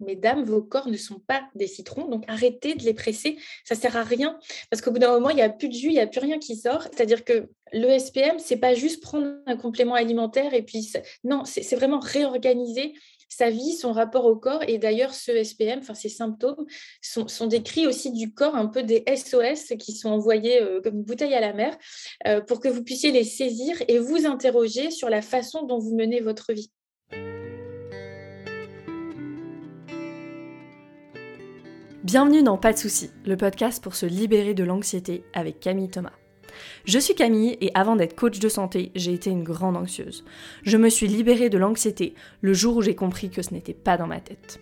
mesdames, vos corps ne sont pas des citrons, donc arrêtez de les presser, ça sert à rien, parce qu'au bout d'un moment, il n'y a plus de jus, il n'y a plus rien qui sort. C'est-à-dire que le SPM, c'est pas juste prendre un complément alimentaire et puis non, c'est vraiment réorganiser sa vie, son rapport au corps. Et d'ailleurs, ce SPM, enfin ces symptômes, sont, cris aussi du corps, un peu des SOS qui sont envoyés euh, comme une bouteille à la mer, euh, pour que vous puissiez les saisir et vous interroger sur la façon dont vous menez votre vie. Bienvenue dans Pas de soucis, le podcast pour se libérer de l'anxiété avec Camille Thomas. Je suis Camille et avant d'être coach de santé, j'ai été une grande anxieuse. Je me suis libérée de l'anxiété le jour où j'ai compris que ce n'était pas dans ma tête.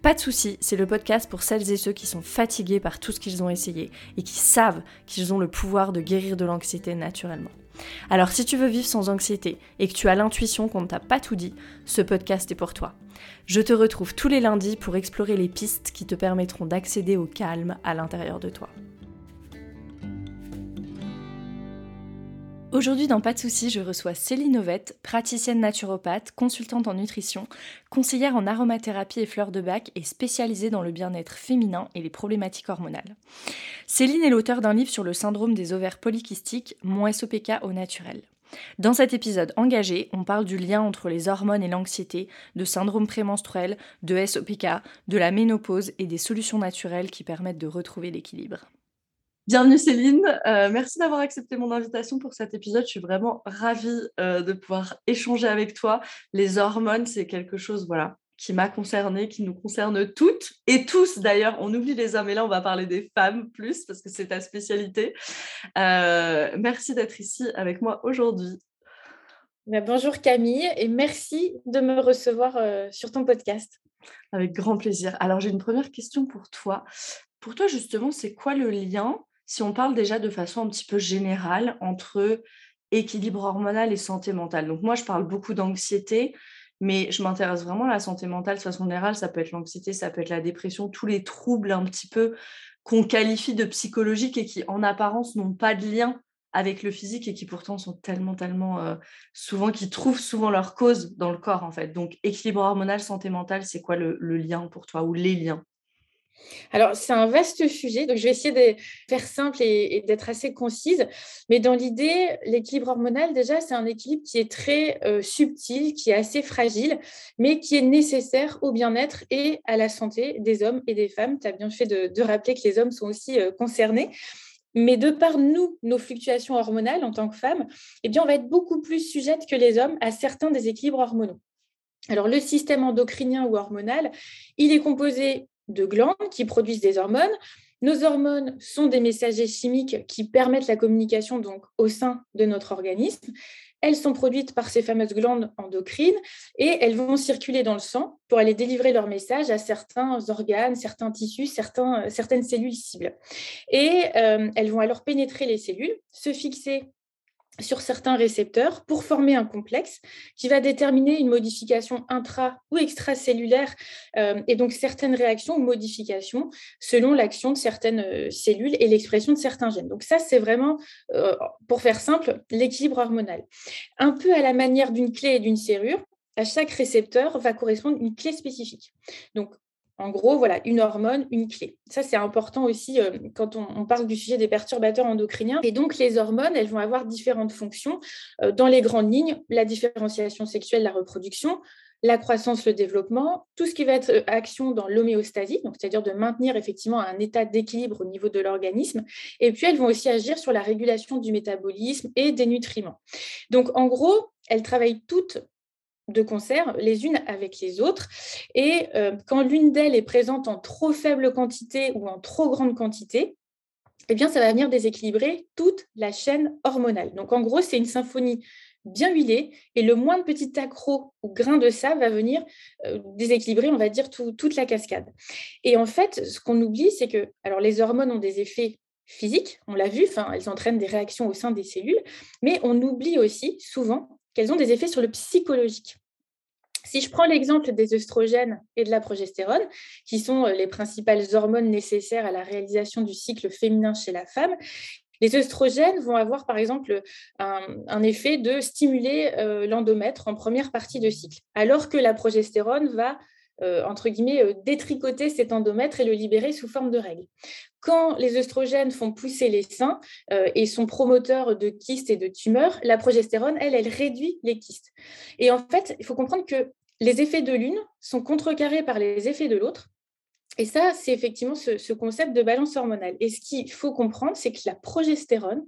Pas de soucis, c'est le podcast pour celles et ceux qui sont fatigués par tout ce qu'ils ont essayé et qui savent qu'ils ont le pouvoir de guérir de l'anxiété naturellement. Alors si tu veux vivre sans anxiété et que tu as l'intuition qu'on ne t'a pas tout dit, ce podcast est pour toi. Je te retrouve tous les lundis pour explorer les pistes qui te permettront d'accéder au calme à l'intérieur de toi. Aujourd'hui dans Pas de soucis, je reçois Céline Ovette, praticienne naturopathe, consultante en nutrition, conseillère en aromathérapie et fleurs de bac et spécialisée dans le bien-être féminin et les problématiques hormonales. Céline est l'auteur d'un livre sur le syndrome des ovaires polykystiques, Mon SOPK au naturel. Dans cet épisode engagé, on parle du lien entre les hormones et l'anxiété, de syndrome prémenstruel, de SOPK, de la ménopause et des solutions naturelles qui permettent de retrouver l'équilibre. Bienvenue Céline, euh, merci d'avoir accepté mon invitation pour cet épisode. Je suis vraiment ravie euh, de pouvoir échanger avec toi. Les hormones, c'est quelque chose voilà, qui m'a concernée, qui nous concerne toutes et tous d'ailleurs. On oublie les hommes et là, on va parler des femmes plus parce que c'est ta spécialité. Euh, merci d'être ici avec moi aujourd'hui. Ben, bonjour Camille et merci de me recevoir sur ton podcast. Avec grand plaisir. Alors j'ai une première question pour toi. Pour toi justement, c'est quoi le lien si on parle déjà de façon un petit peu générale entre équilibre hormonal et santé mentale. Donc moi, je parle beaucoup d'anxiété, mais je m'intéresse vraiment à la santé mentale de façon générale. Ça peut être l'anxiété, ça peut être la dépression, tous les troubles un petit peu qu'on qualifie de psychologiques et qui en apparence n'ont pas de lien avec le physique et qui pourtant sont tellement, tellement euh, souvent, qui trouvent souvent leur cause dans le corps en fait. Donc équilibre hormonal, santé mentale, c'est quoi le lien pour toi ou les liens? Alors, c'est un vaste sujet, donc je vais essayer de faire simple et, d'être assez concise. Mais dans l'idée, l'équilibre hormonal, déjà, c'est un équilibre qui est très euh, subtil, qui est assez fragile, mais qui est nécessaire au bien-être et à la santé des hommes et des femmes. Tu as bien fait de, rappeler que les hommes sont aussi euh, concernés. Mais de par nous, nos fluctuations hormonales en tant que femmes, eh bien, on va être beaucoup plus sujette que les hommes à certains déséquilibres hormonaux. Alors, le système endocrinien ou hormonal, il est composé de glandes qui produisent des hormones. Nos hormones sont des messagers chimiques qui permettent la communication donc au sein de notre organisme. Elles sont produites par ces fameuses glandes endocrines et elles vont circuler dans le sang pour aller délivrer leur message à certains organes, certains tissus, certains, certaines cellules cibles. Et euh, elles vont alors pénétrer les cellules, se fixer sur certains récepteurs pour former un complexe qui va déterminer une modification intra ou extracellulaire euh, et donc certaines réactions ou modifications selon l'action de certaines euh, cellules et l'expression de certains gènes. Donc ça, c'est vraiment, euh, pour faire simple, l'équilibre hormonal. Un peu à la manière d'une clé et d'une serrure, à chaque récepteur va correspondre une clé spécifique. Donc, en gros, voilà, une hormone, une clé. Ça, c'est important aussi euh, quand on, parle du sujet des perturbateurs endocriniens. Et donc, les hormones, elles vont avoir différentes fonctions. Euh, dans les grandes lignes, la différenciation sexuelle, la reproduction, la croissance, le développement, tout ce qui va être euh, action dans l'homéostasie, c'est-à-dire de maintenir effectivement un état d'équilibre au niveau de l'organisme. Et puis, elles vont aussi agir sur la régulation du métabolisme et des nutriments. Donc, en gros, elles travaillent toutes de concert les unes avec les autres. Et euh, quand l'une d'elles est présente en trop faible quantité ou en trop grande quantité, eh bien, ça va venir déséquilibrer toute la chaîne hormonale. Donc, en gros, c'est une symphonie bien huilée et le moins de petits accros ou grains de sable va venir euh, déséquilibrer, on va dire, toute la cascade. Et en fait, ce qu'on oublie, c'est que alors les hormones ont des effets physiques, on l'a vu, elles entraînent des réactions au sein des cellules, mais on oublie aussi souvent qu'elles ont des effets sur le psychologique. Si je prends l'exemple des œstrogènes et de la progestérone, qui sont euh, les principales hormones nécessaires à la réalisation du cycle féminin chez la femme, les œstrogènes vont avoir par exemple un, effet de stimuler euh, l'endomètre en première partie de cycle, alors que la progestérone va entre guillemets, détricoter cet endomètre et le libérer sous forme de règles. Quand les œstrogènes font pousser les seins et sont promoteurs de kystes et de tumeurs, la progestérone, elle, elle réduit les kystes. Et en fait, il faut comprendre que les effets de l'une sont contrecarrés par les effets de l'autre. Et ça, c'est effectivement ce, concept de balance hormonale. Et ce qu'il faut comprendre, c'est que la progestérone,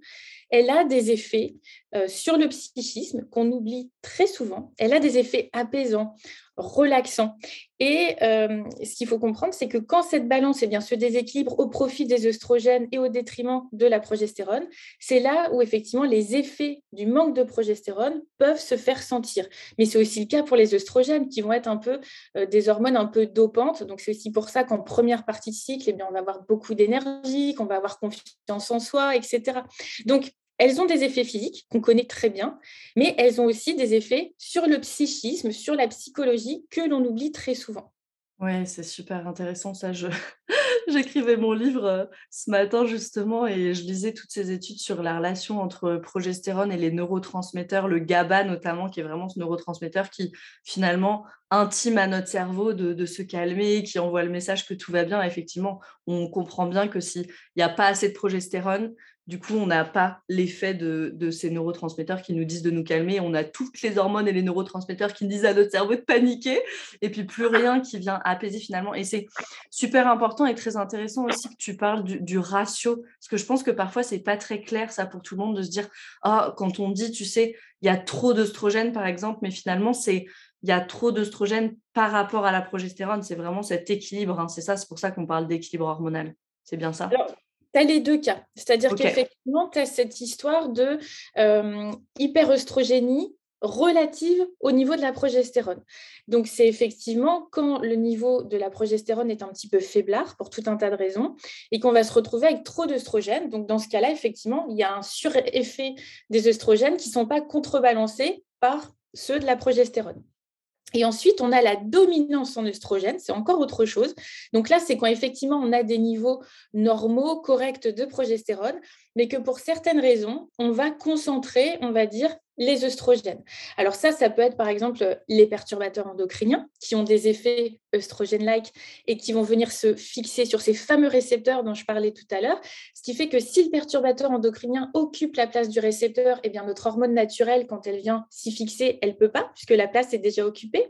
elle a des effets euh, sur le psychisme qu'on oublie très souvent. Elle a des effets apaisants, relaxants. Et euh, ce qu'il faut comprendre, c'est que quand cette balance eh bien, se déséquilibre au profit des œstrogènes et au détriment de la progestérone, c'est là où effectivement les effets du manque de progestérone peuvent se faire sentir. Mais c'est aussi le cas pour les œstrogènes qui vont être un peu euh, des hormones un peu dopantes. Donc c'est aussi pour ça qu'en première partie de cycle, eh bien, on va avoir beaucoup d'énergie, qu'on va avoir confiance en soi, etc. Donc elles ont des effets physiques qu'on connaît très bien, mais elles ont aussi des effets sur le psychisme, sur la psychologie que l'on oublie très souvent. Ouais, c'est super intéressant ça. Je... J'écrivais mon livre euh, ce matin justement et je lisais toutes ces études sur la relation entre progestérone et les neurotransmetteurs, le GABA notamment, qui est vraiment ce neurotransmetteur qui finalement intime à notre cerveau de, de se calmer, qui envoie le message que tout va bien. Effectivement, on comprend bien que s'il n'y a pas assez de progestérone, du coup, on n'a pas l'effet de, ces neurotransmetteurs qui nous disent de nous calmer. On a toutes les hormones et les neurotransmetteurs qui disent à notre cerveau de paniquer. Et puis, plus rien qui vient apaiser finalement. Et c'est super important et très intéressant aussi que tu parles du, ratio. Parce que je pense que parfois, c'est pas très clair, ça, pour tout le monde, de se dire, ah, quand on dit, tu sais, il y a trop d'œstrogènes, par exemple, mais finalement, c'est il y a trop d'œstrogènes par rapport à la progestérone. C'est vraiment cet équilibre. Hein. C'est ça, c'est pour ça qu'on parle d'équilibre hormonal. C'est bien ça? Tu as les deux cas. C'est-à-dire qu'effectivement, tu as cette histoire de euh, hyperœstrogénie relative au niveau de la progestérone. Donc, c'est effectivement quand le niveau de la progestérone est un petit peu faiblard pour tout un tas de raisons et qu'on va se retrouver avec trop d'œstrogènes. Donc, dans ce cas-là, effectivement, il y a un sureffet des œstrogènes qui ne sont pas contrebalancés par ceux de la progestérone. Et ensuite, on a la dominance en œstrogène, c'est encore autre chose. Donc là, c'est quand effectivement on a des niveaux normaux, corrects de progestérone, mais que pour certaines raisons, on va concentrer, on va dire, les œstrogènes. Alors ça, ça peut être par exemple les perturbateurs endocriniens qui ont des effets œstrogènes-like et qui vont venir se fixer sur ces fameux récepteurs dont je parlais tout à l'heure. Ce qui fait que si le perturbateur endocrinien occupe la place du récepteur, eh bien notre hormone naturelle, quand elle vient s'y fixer, elle peut pas puisque la place est déjà occupée.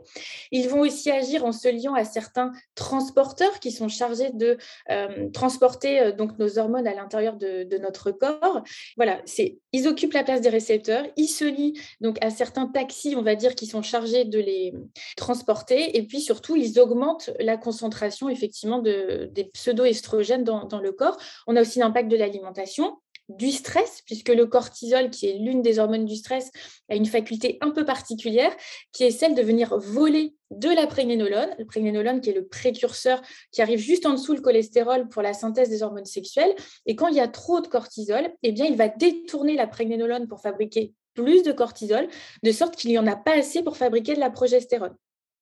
Ils vont aussi agir en se liant à certains transporteurs qui sont chargés de euh, transporter euh, donc nos hormones à l'intérieur de, notre corps. Voilà, c'est ils occupent la place des récepteurs, ils se lient donc à certains taxis, on va dire, qui sont chargés de les transporter, et puis surtout ils augmente la concentration effectivement de, des pseudo-estrogènes dans, dans le corps. On a aussi l'impact de l'alimentation du stress, puisque le cortisol, qui est l'une des hormones du stress, a une faculté un peu particulière, qui est celle de venir voler de la prégnénolone, le prégnénolone qui est le précurseur qui arrive juste en dessous le cholestérol pour la synthèse des hormones sexuelles. Et quand il y a trop de cortisol, eh bien, il va détourner la prégnénolone pour fabriquer plus de cortisol, de sorte qu'il n'y en a pas assez pour fabriquer de la progestérone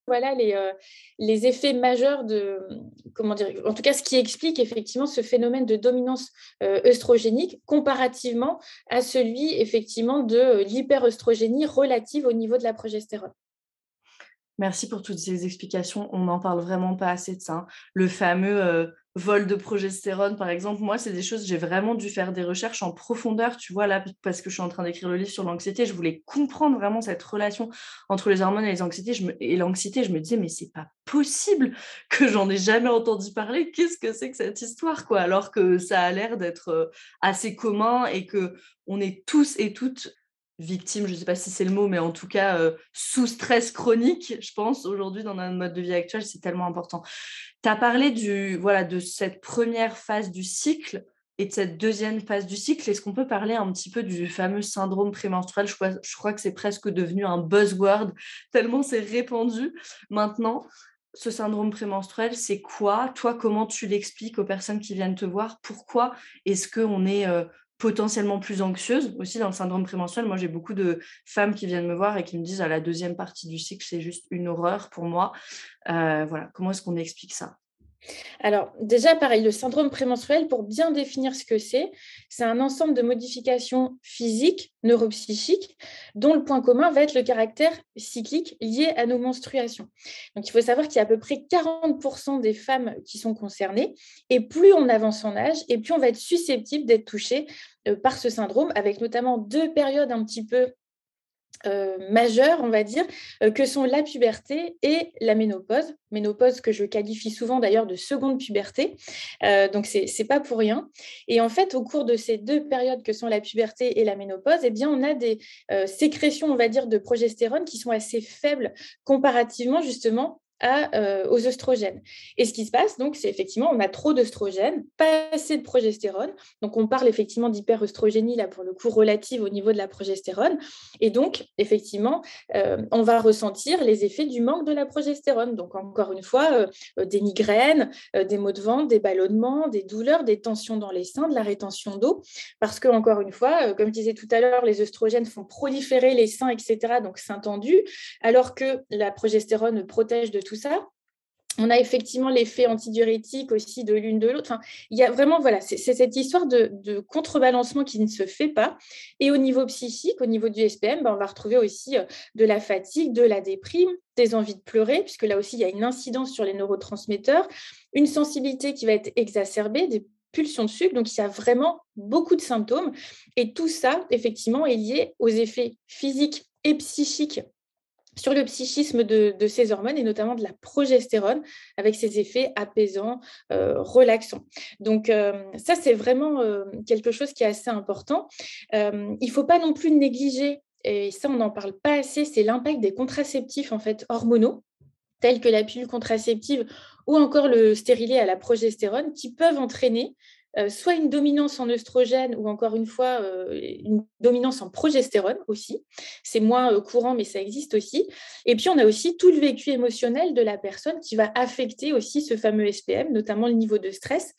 voilà les, euh, les, effets majeurs de, comment dire, en tout cas ce qui explique effectivement ce phénomène de dominance euh, comparativement à celui effectivement de euh, l'hyperœstrogénie relative au niveau de la progestérone. Merci pour toutes ces explications. On n'en parle vraiment pas assez de ça. Hein. Le fameux vol de progestérone, par exemple, moi, c'est des choses, j'ai vraiment dû faire des recherches en profondeur, tu vois, là, parce que je suis en train d'écrire le livre sur l'anxiété, je voulais comprendre vraiment cette relation entre les hormones et les anxiétés. Et l'anxiété, je me disais, mais c'est pas possible que j'en ai jamais entendu parler. Qu'est-ce que c'est que cette histoire, quoi Alors que ça a l'air d'être euh, assez commun et que on est tous et toutes victimes, je ne sais pas si c'est le mot, mais en tout cas euh, sous stress chronique, je pense, aujourd'hui dans notre mode de vie actuel, c'est tellement important. Tu as parlé du, voilà, de cette première phase du cycle et de cette deuxième phase du cycle. Est-ce qu'on peut parler un petit peu du fameux syndrome prémenstruel? Je crois, je crois que c'est presque devenu un buzzword, tellement c'est répandu maintenant. Ce syndrome prémenstruel, c'est quoi? Toi, comment tu l'expliques aux personnes qui viennent te voir? Pourquoi est-ce qu'on est, euh, potentiellement plus anxieuse aussi dans le syndrome prémenstruel. Moi, j'ai beaucoup de femmes qui viennent me voir et qui me disent à la deuxième partie du cycle, c'est juste une horreur pour moi. Euh, voilà, comment est-ce qu'on explique ça? Alors, déjà, pareil, le syndrome prémenstruel, pour bien définir ce que c'est, c'est un ensemble de modifications physiques, neuropsychiques, dont le point commun va être le caractère cyclique lié à nos menstruations. Donc, il faut savoir qu'il y a à peu près 40% des femmes qui sont concernées, et plus on avance en âge, et plus on va être susceptible d'être touché euh, par ce syndrome, avec notamment deux périodes un petit peu euh, majeures, on va dire, euh, que sont la puberté et la ménopause. Ménopause que je qualifie souvent d'ailleurs de seconde puberté. Euh, donc, ce n'est pas pour rien. Et en fait, au cours de ces deux périodes que sont la puberté et la ménopause, eh bien, on a des sécrétions, on va dire, de progestérone qui sont assez faibles comparativement justement euh, aux oestrogènes. Et ce qui se passe, donc, c'est effectivement, on a trop d'oestrogènes, pas assez de progestérone. Donc, on parle effectivement d'hyperoestrogénie, là, pour le coup, relative au niveau de la progestérone. Et donc, effectivement, euh, on va ressentir les effets du manque de la progestérone. Donc, encore une fois, euh, des migraines, des maux de ventre, des ballonnements, des douleurs, des tensions dans les seins, de la rétention d'eau. Parce que, encore une fois, comme je disais tout à l'heure, les oestrogènes font proliférer les seins, etc. Donc, seins tendus, alors que la progestérone protège de ça. On a effectivement l'effet antidiurétique aussi de l'une de l'autre. Enfin, il y a vraiment, voilà, c'est cette histoire de, contrebalancement qui ne se fait pas. Et au niveau psychique, au niveau du SPM, ben, on va retrouver aussi euh, de la fatigue, de la déprime, des envies de pleurer, puisque là aussi, il y a une incidence sur les neurotransmetteurs, une sensibilité qui va être exacerbée, des pulsions de sucre. Donc, il y a vraiment beaucoup de symptômes. Et tout ça, effectivement, est lié aux effets physiques et psychiques sur le psychisme de, ces hormones et notamment de la progestérone avec ses effets apaisants, euh, relaxants. Donc euh, ça, c'est vraiment euh, quelque chose qui est assez important. il ne faut pas non plus négliger, et ça, on n'en parle pas assez, c'est l'impact des contraceptifs en fait hormonaux tels que la pilule contraceptive ou encore le stérilet à la progestérone, qui peuvent entraîner soit une dominance en œstrogène ou encore une fois euh, une dominance en progestérone aussi. C'est moins euh, courant, mais ça existe aussi. Et puis, on a aussi tout le vécu émotionnel de la personne qui va affecter aussi ce fameux SPM, notamment le niveau de stress.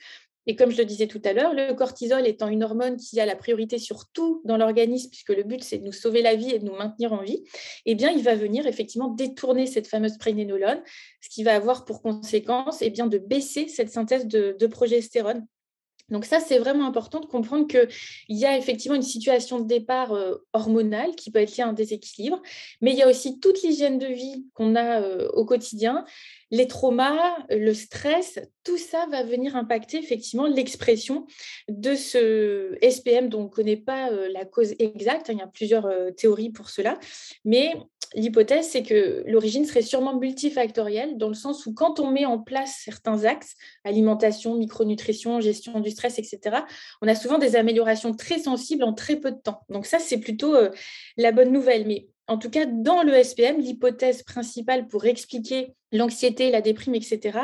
Et comme je le disais tout à l'heure, le cortisol étant une hormone qui a la priorité sur tout dans l'organisme, puisque le but c'est de nous sauver la vie et de nous maintenir en vie, eh bien il va venir effectivement détourner cette fameuse prénénolone, ce qui va avoir pour conséquence eh bien, de baisser cette synthèse de progestérone donc ça, c'est vraiment important de comprendre qu'il y a effectivement une situation de départ euh, hormonale qui peut être liée à un déséquilibre, mais il y a aussi toute l'hygiène de vie qu'on a euh, au quotidien, les traumas, le stress, tout ça va venir impacter effectivement l'expression de ce SPM dont on ne connaît pas euh, la cause exacte. Hein, il y a plusieurs théories pour cela, mais l'hypothèse, c'est que l'origine serait sûrement multifactorielle, dans le sens où quand on met en place certains axes, alimentation, micronutrition, gestion du stress, etc., on a souvent des améliorations très sensibles en très peu de temps. Donc ça, c'est plutôt euh, la bonne nouvelle. Mais en tout cas, dans le SPM, l'hypothèse principale pour expliquer l'anxiété, la déprime, etc.,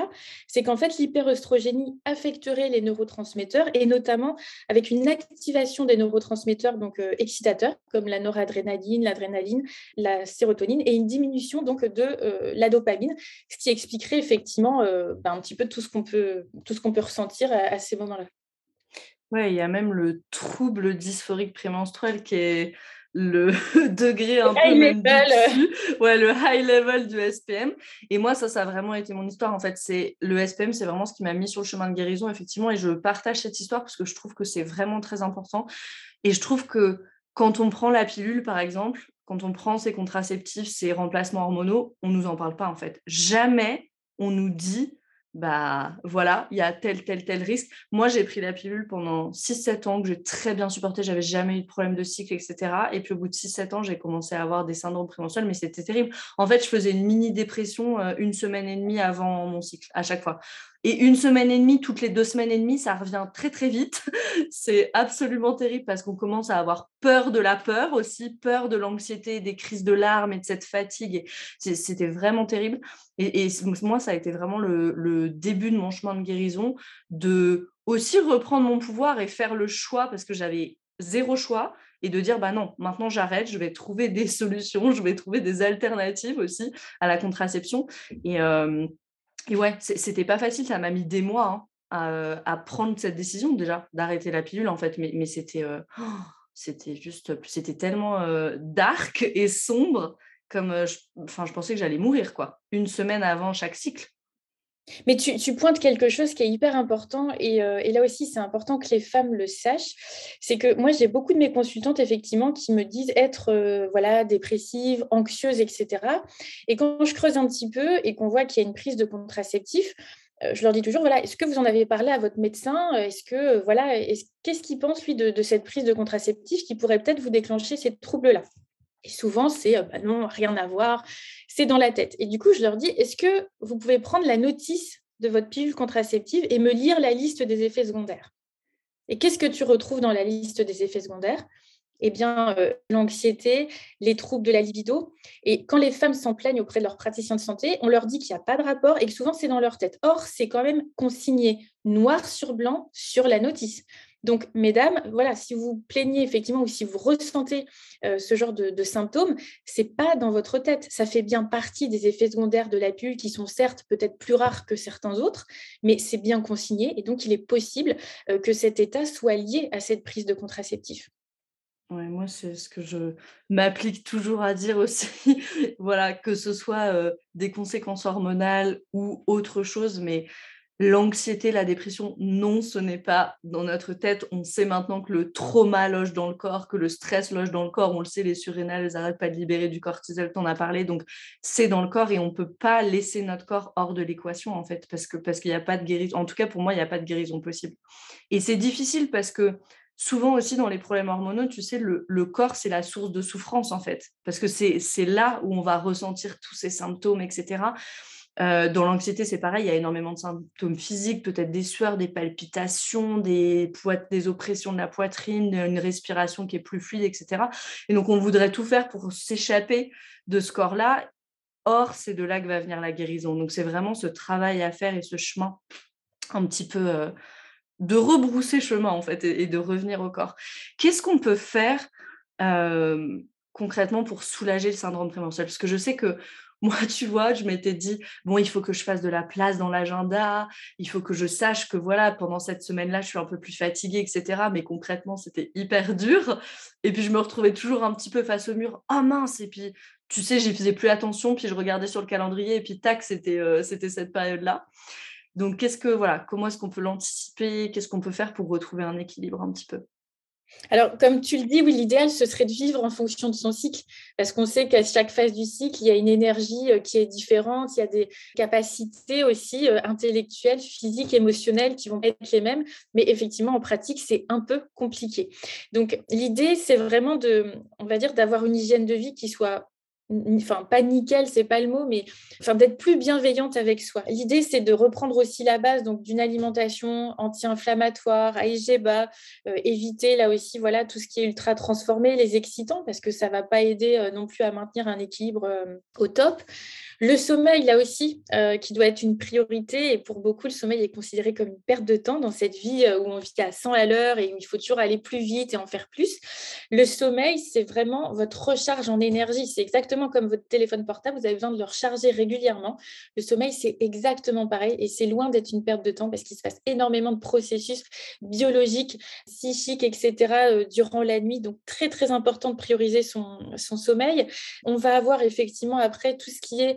c'est qu'en fait, l'hyperoestrogénie affecterait les neurotransmetteurs et notamment avec une activation des neurotransmetteurs donc euh, excitateurs comme la noradrénaline, l'adrénaline, la sérotonine et une diminution donc de euh, la dopamine, ce qui expliquerait effectivement euh, ben, un petit peu tout ce qu'on peut, tout ce qu'on peut ressentir à, à ces moments-là. Ouais, il y a même le trouble dysphorique prémenstruel qui est le degré un peu même dessus. Ouais, le high level du SPM. Et moi, ça, ça a vraiment été mon histoire. En fait, c'est le SPM, c'est vraiment ce qui m'a mis sur le chemin de guérison, effectivement. Et je partage cette histoire parce que je trouve que c'est vraiment très important. Et je trouve que quand on prend la pilule, par exemple, quand on prend ces contraceptifs, ces remplacements hormonaux, on nous en parle pas, en fait. Jamais on nous dit bah voilà, il y a tel, tel, tel risque. Moi, j'ai pris la pilule pendant 6-7 ans, que j'ai très bien supporté, j'avais jamais eu de problème de cycle, etc. Et puis au bout de 6-7 ans, j'ai commencé à avoir des syndromes prémenstruels, mais c'était terrible. En fait, je faisais une mini dépression euh, une semaine et demie avant mon cycle, à chaque fois. Et une semaine et demie, toutes les deux semaines et demie, ça revient très très vite. c'est absolument terrible parce qu'on commence à avoir peur de la peur aussi, peur de l'anxiété, des crises de larmes et de cette fatigue. C'était vraiment terrible. Et, moi, ça a été vraiment le, début de mon chemin de guérison, de aussi reprendre mon pouvoir et faire le choix parce que j'avais zéro choix et de dire bah non, maintenant j'arrête, je vais trouver des solutions, je vais trouver des alternatives aussi à la contraception. Euh, et ouais, c'était pas facile, ça m'a mis des mois hein, à, prendre cette décision déjà, d'arrêter la pilule en fait, mais, euh, c'était juste, c'était tellement euh, dark et sombre comme, je, enfin, je pensais que j'allais mourir quoi, une semaine avant chaque cycle. Mais tu, pointes quelque chose qui est hyper important et, euh, et là aussi c'est important que les femmes le sachent. C'est que moi j'ai beaucoup de mes consultantes effectivement qui me disent être euh, voilà dépressives, anxieuses, etc. Et quand je creuse un petit peu et qu'on voit qu'il y a une prise de contraceptif, euh, je leur dis toujours voilà est-ce que vous en avez parlé à votre médecin? Est-ce que voilà qu'est-ce qu'il pense lui de, cette prise de contraceptif qui pourrait peut-être vous déclencher ces troubles là et souvent, c'est bah non, rien à voir, c'est dans la tête. Et du coup, je leur dis, est-ce que vous pouvez prendre la notice de votre pilule contraceptive et me lire la liste des effets secondaires? Et qu'est-ce que tu retrouves dans la liste des effets secondaires? Eh bien, l'anxiété, les troubles de la libido. Et quand les femmes s'en plaignent auprès de leurs praticiens de santé, on leur dit qu'il n'y a pas de rapport et que souvent c'est dans leur tête. Or, c'est quand même consigné noir sur blanc sur la notice. Donc, mesdames, voilà, si vous plaignez effectivement ou si vous ressentez euh, ce genre de, symptômes, c'est pas dans votre tête. Ça fait bien partie des effets secondaires de la pilule qui sont certes peut-être plus rares que certains autres, mais c'est bien consigné et donc il est possible euh, que cet état soit lié à cette prise de contraceptif. Ouais, moi, c'est ce que je m'applique toujours à dire aussi. voilà, que ce soit euh, des conséquences hormonales ou autre chose, mais L'anxiété, la dépression, non, ce n'est pas dans notre tête. On sait maintenant que le trauma loge dans le corps, que le stress loge dans le corps. On le sait, les surrénales, elles n'arrêtent pas de libérer du cortisol, en as parlé. Donc, c'est dans le corps et on ne peut pas laisser notre corps hors de l'équation, en fait, parce qu'il n'y a pas de guérison. En tout cas, pour moi, il n'y a pas de guérison possible. Et c'est difficile parce que souvent aussi dans les problèmes hormonaux, tu sais, le, le corps, c'est la source de souffrance, en fait, parce que c'est là où on va ressentir tous ces symptômes, etc. Euh, dans l'anxiété, c'est pareil, il y a énormément de symptômes physiques, peut-être des sueurs, des palpitations, des, oppressions de la poitrine, une respiration qui est plus fluide, etc. Et donc, on voudrait tout faire pour s'échapper de ce corps-là. Or, c'est de là que va venir la guérison. Donc, c'est vraiment ce travail à faire et ce chemin un petit peu euh, de rebrousser chemin, en fait, et, de revenir au corps. Qu'est-ce qu'on peut faire euh, concrètement pour soulager le syndrome prémenstruel Parce que je sais que moi, tu vois, je m'étais dit, bon, il faut que je fasse de la place dans l'agenda, il faut que je sache que voilà, pendant cette semaine-là, je suis un peu plus fatiguée, etc. Mais concrètement, c'était hyper dur. Et puis, je me retrouvais toujours un petit peu face au mur. Ah mince Et puis, tu sais, j'y faisais plus attention, puis je regardais sur le calendrier, et puis tac, c'était euh, c'était cette période-là. Donc, qu'est-ce que, voilà, comment est-ce qu'on peut l'anticiper? Qu'est-ce qu'on peut faire pour retrouver un équilibre un petit peu? Alors, comme tu le dis, oui, l'idéal, ce serait de vivre en fonction de son cycle, parce qu'on sait qu'à chaque phase du cycle, il y a une énergie euh, qui est différente, il y a des capacités aussi euh, intellectuelles, physiques, émotionnelles qui vont être les mêmes, mais effectivement, en pratique, c'est un peu compliqué. Donc, l'idée, c'est vraiment de, va dire, d'avoir une hygiène de vie qui soit enfin pas nickel, c'est pas le mot, mais enfin d'être plus bienveillante avec soi. L'idée c'est de reprendre aussi la base d'une alimentation anti-inflammatoire, AIG bas, euh, éviter là aussi voilà tout ce qui est ultra transformé, les excitants parce que ça va pas aider euh, non plus à maintenir un équilibre euh, au top. Le sommeil, là aussi, euh, qui doit être une priorité. Et pour beaucoup, le sommeil est considéré comme une perte de temps dans cette vie euh, où on vit à 100 à l'heure et où il faut toujours aller plus vite et en faire plus. Le sommeil, c'est vraiment votre recharge en énergie. C'est exactement comme votre téléphone portable. Vous avez besoin de le recharger régulièrement. Le sommeil, c'est exactement pareil. Et c'est loin d'être une perte de temps parce qu'il se passe énormément de processus biologiques, psychiques, etc. Euh, durant la nuit. Donc, très, très important de prioriser son, son sommeil. On va avoir effectivement après tout ce qui est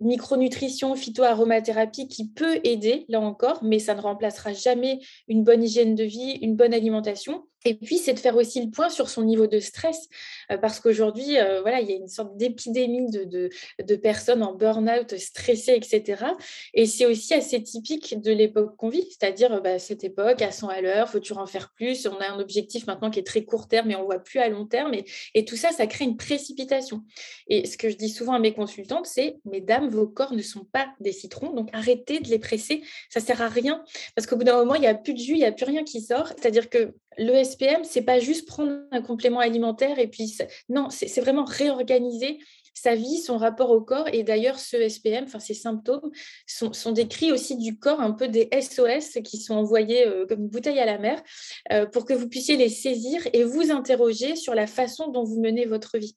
micronutrition, phytoaromathérapie qui peut aider, là encore, mais ça ne remplacera jamais une bonne hygiène de vie, une bonne alimentation. Et puis, c'est de faire aussi le point sur son niveau de stress, euh, parce qu'aujourd'hui, euh, voilà, il y a une sorte d'épidémie de, de, personnes en burn-out, stressées, etc. Et c'est aussi assez typique de l'époque qu'on vit, c'est-à-dire bah, cette époque, à 100 à l'heure, faut toujours en faire plus. On a un objectif maintenant qui est très court terme, mais on voit plus à long terme. Et, et tout ça, ça crée une précipitation. Et ce que je dis souvent à mes consultantes, c'est, mesdames, vos corps ne sont pas des citrons, donc arrêtez de les presser. Ça sert à rien, parce qu'au bout d'un moment, il n'y a plus de jus, il n'y a plus rien qui sort. C'est-à-dire que le SPM, c'est pas juste prendre un complément alimentaire et puis non, c'est vraiment réorganiser sa vie, son rapport au corps. Et d'ailleurs, ce SPM, enfin ces symptômes, sont, cris aussi du corps, un peu des SOS qui sont envoyés euh, comme une bouteille à la mer, euh, pour que vous puissiez les saisir et vous interroger sur la façon dont vous menez votre vie.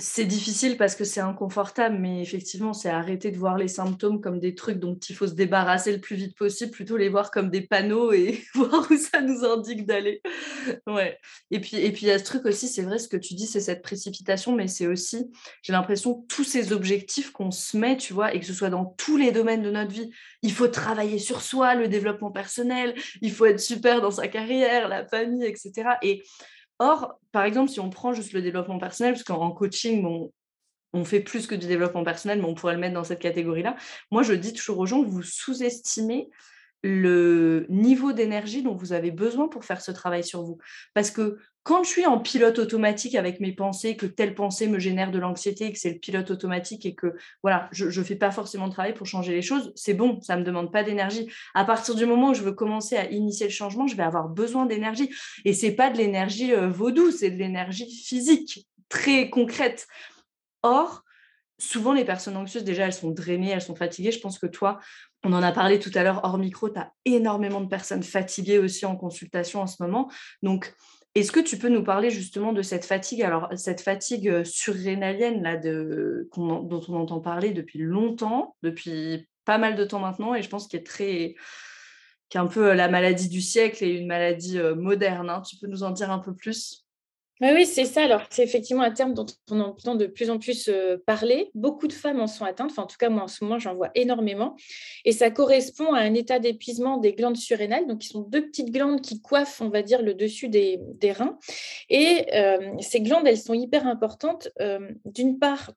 C'est difficile parce que c'est inconfortable, mais effectivement, c'est arrêter de voir les symptômes comme des trucs dont il faut se débarrasser le plus vite possible, plutôt les voir comme des panneaux et voir où ça nous indique d'aller. Ouais. Et puis, et puis il y a ce truc aussi, c'est vrai, ce que tu dis, c'est cette précipitation, mais c'est aussi, j'ai l'impression, tous ces objectifs qu'on se met, tu vois, et que ce soit dans tous les domaines de notre vie. Il faut travailler sur soi, le développement personnel, il faut être super dans sa carrière, la famille, etc. Et Or, par exemple, si on prend juste le développement personnel, parce qu'en coaching, on fait plus que du développement personnel, mais on pourrait le mettre dans cette catégorie-là. Moi, je dis toujours aux gens vous sous-estimez le niveau d'énergie dont vous avez besoin pour faire ce travail sur vous. Parce que quand je suis en pilote automatique avec mes pensées, que telle pensée me génère de l'anxiété, que c'est le pilote automatique et que voilà, je ne fais pas forcément de travail pour changer les choses, c'est bon, ça ne me demande pas d'énergie. À partir du moment où je veux commencer à initier le changement, je vais avoir besoin d'énergie. Et c'est pas de l'énergie euh, vaudou, c'est de l'énergie physique, très concrète. Or, souvent les personnes anxieuses, déjà, elles sont drainées, elles sont fatiguées. Je pense que toi, on en a parlé tout à l'heure hors micro, tu as énormément de personnes fatiguées aussi en consultation en ce moment. Donc, est-ce que tu peux nous parler justement de cette fatigue? Alors, cette fatigue euh, surrénalienne là, dont on entend parler depuis longtemps, depuis pas mal de temps maintenant, et je pense qu'elle est très un peu euh, la maladie du siècle et une maladie euh, moderne. Hein. Tu peux nous en dire un peu plus? Oui, c'est ça. Alors, c'est effectivement un terme dont on entend de plus en plus euh, parler. Beaucoup de femmes en sont atteintes. Enfin, en tout cas, moi, en ce moment, j'en vois énormément. Et ça correspond à un état d'épuisement des glandes surrénales. Donc, qui sont deux petites glandes qui coiffent, on va dire, le dessus des, reins. Et euh, ces glandes, elles sont hyper importantes. Euh, d'une part,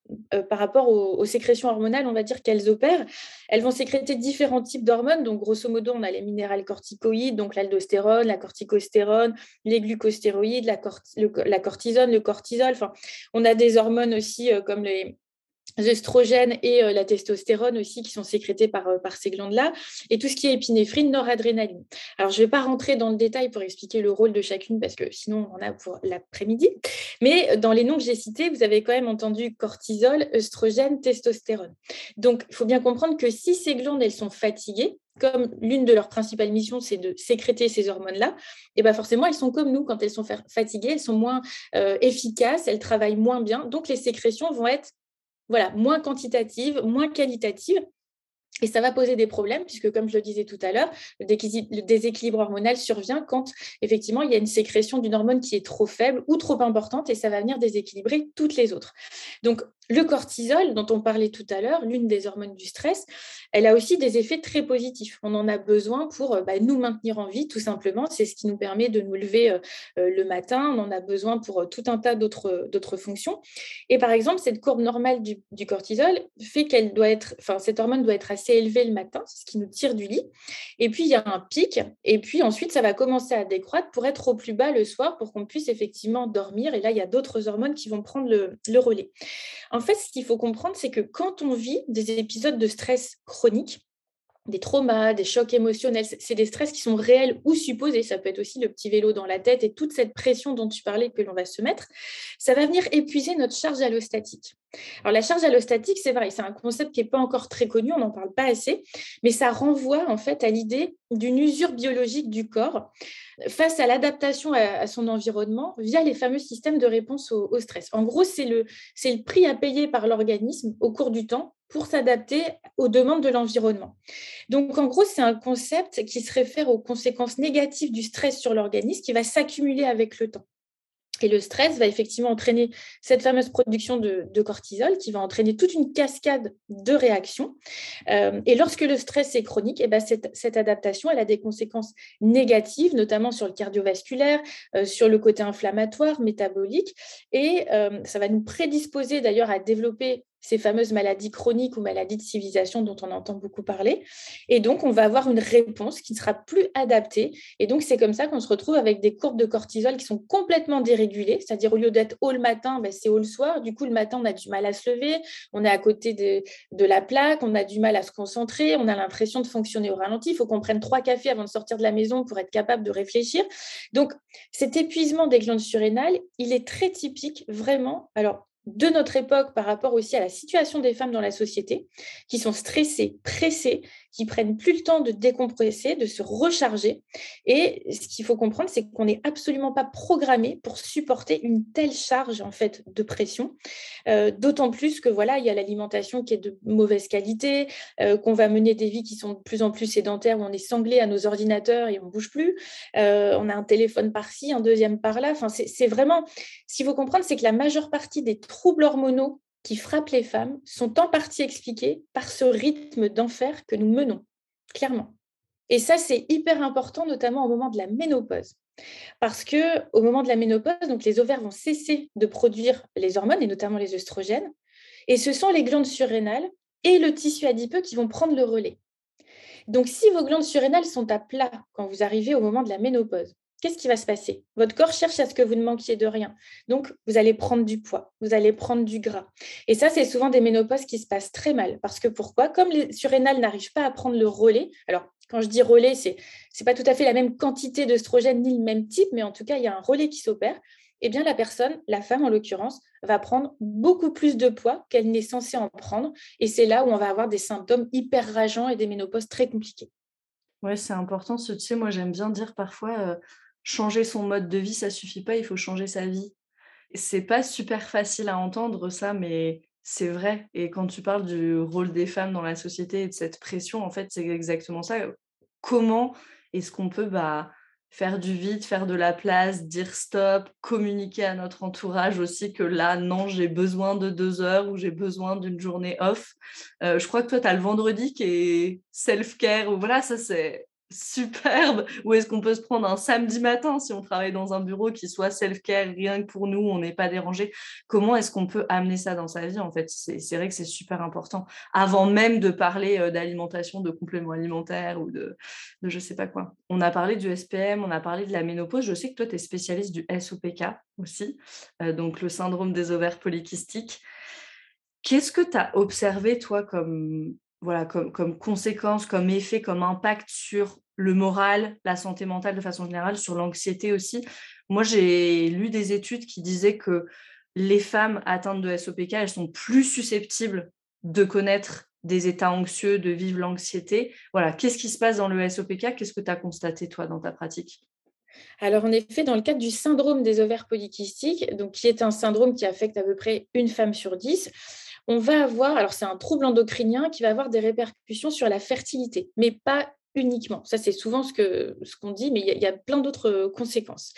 par rapport aux, sécrétions hormonales, on va dire qu'elles opèrent. Elles vont sécréter différents types d'hormones. Donc, grosso modo, on a les minérales corticoïdes, donc l'aldostérone, la corticostérone, les glucostéroïdes, la, la cortisone, le cortisol. Enfin, on a des hormones aussi euh, comme les, œstrogènes et euh, la testostérone aussi qui sont sécrétés par, euh, par ces glandes-là, et tout ce qui est épinéphrine, noradrénaline. Alors, je ne vais pas rentrer dans le détail pour expliquer le rôle de chacune, parce que sinon, on en a pour l'après-midi. Mais dans les noms que j'ai cités, vous avez quand même entendu cortisol, œstrogène, testostérone. Donc, il faut bien comprendre que si ces glandes, elles sont fatiguées, comme l'une de leurs principales missions, c'est de sécréter ces hormones-là, et bien forcément, elles sont comme nous, quand elles sont fatiguées, elles sont moins euh, efficaces, elles travaillent moins bien, donc les sécrétions vont être voilà, moins quantitatives, moins qualitatives, et ça va poser des problèmes, puisque comme je le disais tout à l'heure, le déséquilibre hormonal survient quand effectivement il y a une sécrétion d'une hormone qui est trop faible ou trop importante, et ça va venir déséquilibrer toutes les autres. Donc le cortisol, dont on parlait tout à l'heure, l'une des hormones du stress, elle a aussi des effets très positifs. On en a besoin pour euh, bah, nous maintenir en vie, tout simplement. C'est ce qui nous permet de nous lever euh, euh, le matin. On en a besoin pour tout un tas d'autres fonctions. Et par exemple, cette courbe normale du, cortisol fait qu'elle doit être, enfin, cette hormone doit être assez élevée le matin, c'est ce qui nous tire du lit. Et puis, il y a un pic. Et puis ensuite, ça va commencer à décroître pour être au plus bas le soir pour qu'on puisse effectivement dormir. Et là, il y a d'autres hormones qui vont prendre le, le relais. Fait, ce qu'il faut comprendre, c'est que quand on vit des épisodes de stress chroniques, des traumas, des chocs émotionnels, c'est des stress qui sont réels ou supposés. Ça peut être aussi le petit vélo dans la tête et toute cette pression dont tu parlais que l'on va se mettre. Ça va venir épuiser notre charge allostatique. Alors la charge allostatique, c'est vrai, c'est un concept qui n'est pas encore très connu, on n'en parle pas assez, mais ça renvoie en fait à l'idée d'une usure biologique du corps face à l'adaptation à, son environnement via les fameux systèmes de réponse au, stress. En gros, c'est le prix à payer par l'organisme au cours du temps pour s'adapter aux demandes de l'environnement. Donc, en gros, c'est un concept qui se réfère aux conséquences négatives du stress sur l'organisme qui va s'accumuler avec le temps. Et le stress va effectivement entraîner cette fameuse production de, cortisol qui va entraîner toute une cascade de réactions. Euh, et lorsque le stress est chronique, et eh ben cette, adaptation elle a des conséquences négatives, notamment sur le cardiovasculaire, euh, sur le côté inflammatoire, métabolique. Et euh, ça va nous prédisposer d'ailleurs à développer ces fameuses maladies chroniques ou maladies de civilisation dont on entend beaucoup parler. Et donc, on va avoir une réponse qui ne sera plus adaptée. Et donc, c'est comme ça qu'on se retrouve avec des courbes de cortisol qui sont complètement dérégulées. C'est-à-dire, au lieu d'être haut le matin, ben, c'est haut le soir. Du coup, le matin, on a du mal à se lever, on est à côté de, de la plaque, on a du mal à se concentrer, on a l'impression de fonctionner au ralenti. Il faut qu'on prenne trois cafés avant de sortir de la maison pour être capable de réfléchir. Donc, cet épuisement des glandes surrénales, il est très typique, vraiment. Alors, de notre époque par rapport aussi à la situation des femmes dans la société, qui sont stressées, pressées, qui prennent plus le temps de décompresser, de se recharger. Et ce qu'il faut comprendre, c'est qu'on n'est absolument pas programmé pour supporter une telle charge en fait de pression. Euh, d'autant plus que voilà, il y a l'alimentation qui est de mauvaise qualité, euh, qu'on va mener des vies qui sont de plus en plus sédentaires, où on est sanglé à nos ordinateurs et on bouge plus. Euh, on a un téléphone par-ci, un deuxième par-là. Enfin, c'est vraiment, ce qu'il faut comprendre, c'est que la majeure partie des troubles hormonaux qui frappent les femmes sont en partie expliquées par ce rythme d'enfer que nous menons, clairement. Et ça, c'est hyper important, notamment au moment de la ménopause. Parce que au moment de la ménopause, donc les ovaires vont cesser de produire les hormones et notamment les œstrogènes, et ce sont les glandes surrénales et le tissu adipeux qui vont prendre le relais. Donc, si vos glandes surrénales sont à plat quand vous arrivez au moment de la ménopause, qu'est-ce qui va se passer? Votre corps cherche à ce que vous ne manquiez de rien. Donc, vous allez prendre du poids, vous allez prendre du gras. Et ça, c'est souvent des ménopauses qui se passent très mal. Parce que pourquoi? Comme les surrénales n'arrivent pas à prendre le relais, alors quand je dis relais, ce n'est pas tout à fait la même quantité d'œstrogène ni le même type, mais en tout cas, il y a un relais qui s'opère. Eh bien, la personne, la femme en l'occurrence, va prendre beaucoup plus de poids qu'elle n'est censée en prendre. Et c'est là où on va avoir des symptômes hyper rageants et des ménopauses très compliquées. Ouais, c'est important. Ce, tu sais, moi, j'aime bien dire parfois, euh, changer son mode de vie, ça suffit pas, il faut changer sa vie. C'est pas super facile à entendre ça, mais c'est vrai. Et quand tu parles du rôle des femmes dans la société et de cette pression, en fait, c'est exactement ça. Comment est-ce qu'on peut bah, faire du vide, faire de la place, dire stop, communiquer à notre entourage aussi que là, non, j'ai besoin de deux heures ou j'ai besoin d'une journée off. Euh, je crois que toi, tu as le vendredi qui est self-care. Voilà, ça, c'est superbe Ou est-ce qu'on peut se prendre un samedi matin si on travaille dans un bureau qui soit self-care, rien que pour nous, on n'est pas dérangé? Comment est-ce qu'on peut amener ça dans sa vie En fait, c'est vrai que c'est super important. Avant même de parler euh, d'alimentation, de compléments alimentaires ou de, de je sais pas quoi. On a parlé du SPM, on a parlé de la ménopause. Je sais que toi, tu es spécialiste du SOPK aussi, euh, donc le syndrome des ovaires polykystiques. Qu'est-ce que tu as observé, toi, comme, voilà, comme, comme conséquence, comme effet, comme impact sur le moral, la santé mentale de façon générale, sur l'anxiété aussi. Moi, j'ai lu des études qui disaient que les femmes atteintes de SOPK, elles sont plus susceptibles de connaître des états anxieux, de vivre l'anxiété. Voilà, qu'est-ce qui se passe dans le SOPK Qu'est-ce que tu as constaté, toi, dans ta pratique? Alors, en effet, dans le cadre du syndrome des ovaires polykystiques, donc, qui est un syndrome qui affecte à peu près une femme sur dix, on va avoir, alors c'est un trouble endocrinien qui va avoir des répercussions sur la fertilité, mais pas uniquement. Ça, c'est souvent ce qu'on ce dit, mais il y, a plein d'autres euh, conséquences.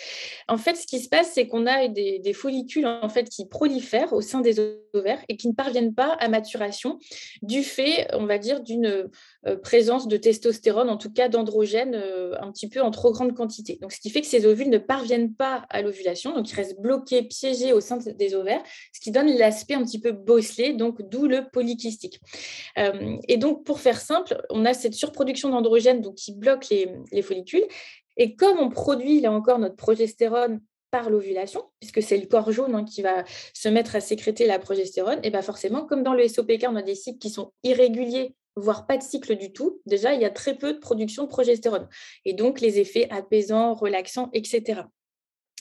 En fait, ce qui se passe, c'est qu'on a des, follicules en fait, qui prolifèrent au sein des ovaires et qui ne parviennent pas à maturation du fait, on va dire, d'une euh, présence de testostérone, en tout cas d'androgène, euh, un petit peu en trop grande quantité. Donc, ce qui fait que ces ovules ne parviennent pas à l'ovulation, donc ils restent bloqués, piégés au sein des ovaires, ce qui donne l'aspect un petit peu bosselé, donc d'où le polykystique. Et donc, pour faire simple, on a cette surproduction d'androgène donc, qui bloque les, les follicules. Et comme on produit, là encore, notre progestérone par l'ovulation, puisque c'est le corps jaune hein, qui va se mettre à sécréter la progestérone, et bien forcément, comme dans le SOPK, on a des cycles qui sont irréguliers voire pas de cycle du tout, déjà, il y a très peu de production de progestérone. Et donc, les effets apaisants, relaxants, etc.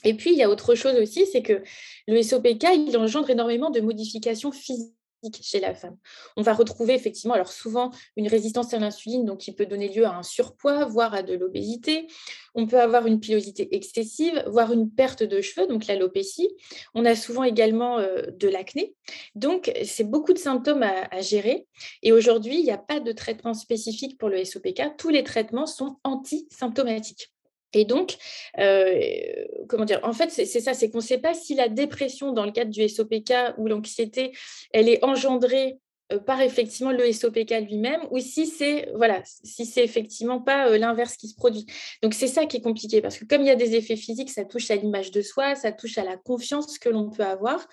Et puis, il y a autre chose aussi, c'est que le SOPK, il engendre énormément de modifications physiques chez la femme. On va retrouver effectivement, alors souvent, une résistance à l'insuline, qui peut donner lieu à un surpoids, voire à de l'obésité. On peut avoir une pilosité excessive, voire une perte de cheveux, donc l'alopécie. On a souvent également euh, de l'acné. Donc, c'est beaucoup de symptômes à, à gérer. Et aujourd'hui, il n'y a pas de traitement spécifique pour le SOPK. Tous les traitements sont anti-symptomatiques. Et donc, euh, comment dire, en fait, c'est ça, c'est qu'on ne sait pas si la dépression dans le cadre du SOPK ou l'anxiété, elle est engendrée par effectivement le SOPK lui-même ou si c'est voilà si c'est effectivement pas euh, l'inverse qui se produit. Donc c'est ça qui est compliqué parce que comme il y a des effets physiques, ça touche à l'image de soi, ça touche à la confiance que l'on peut avoir.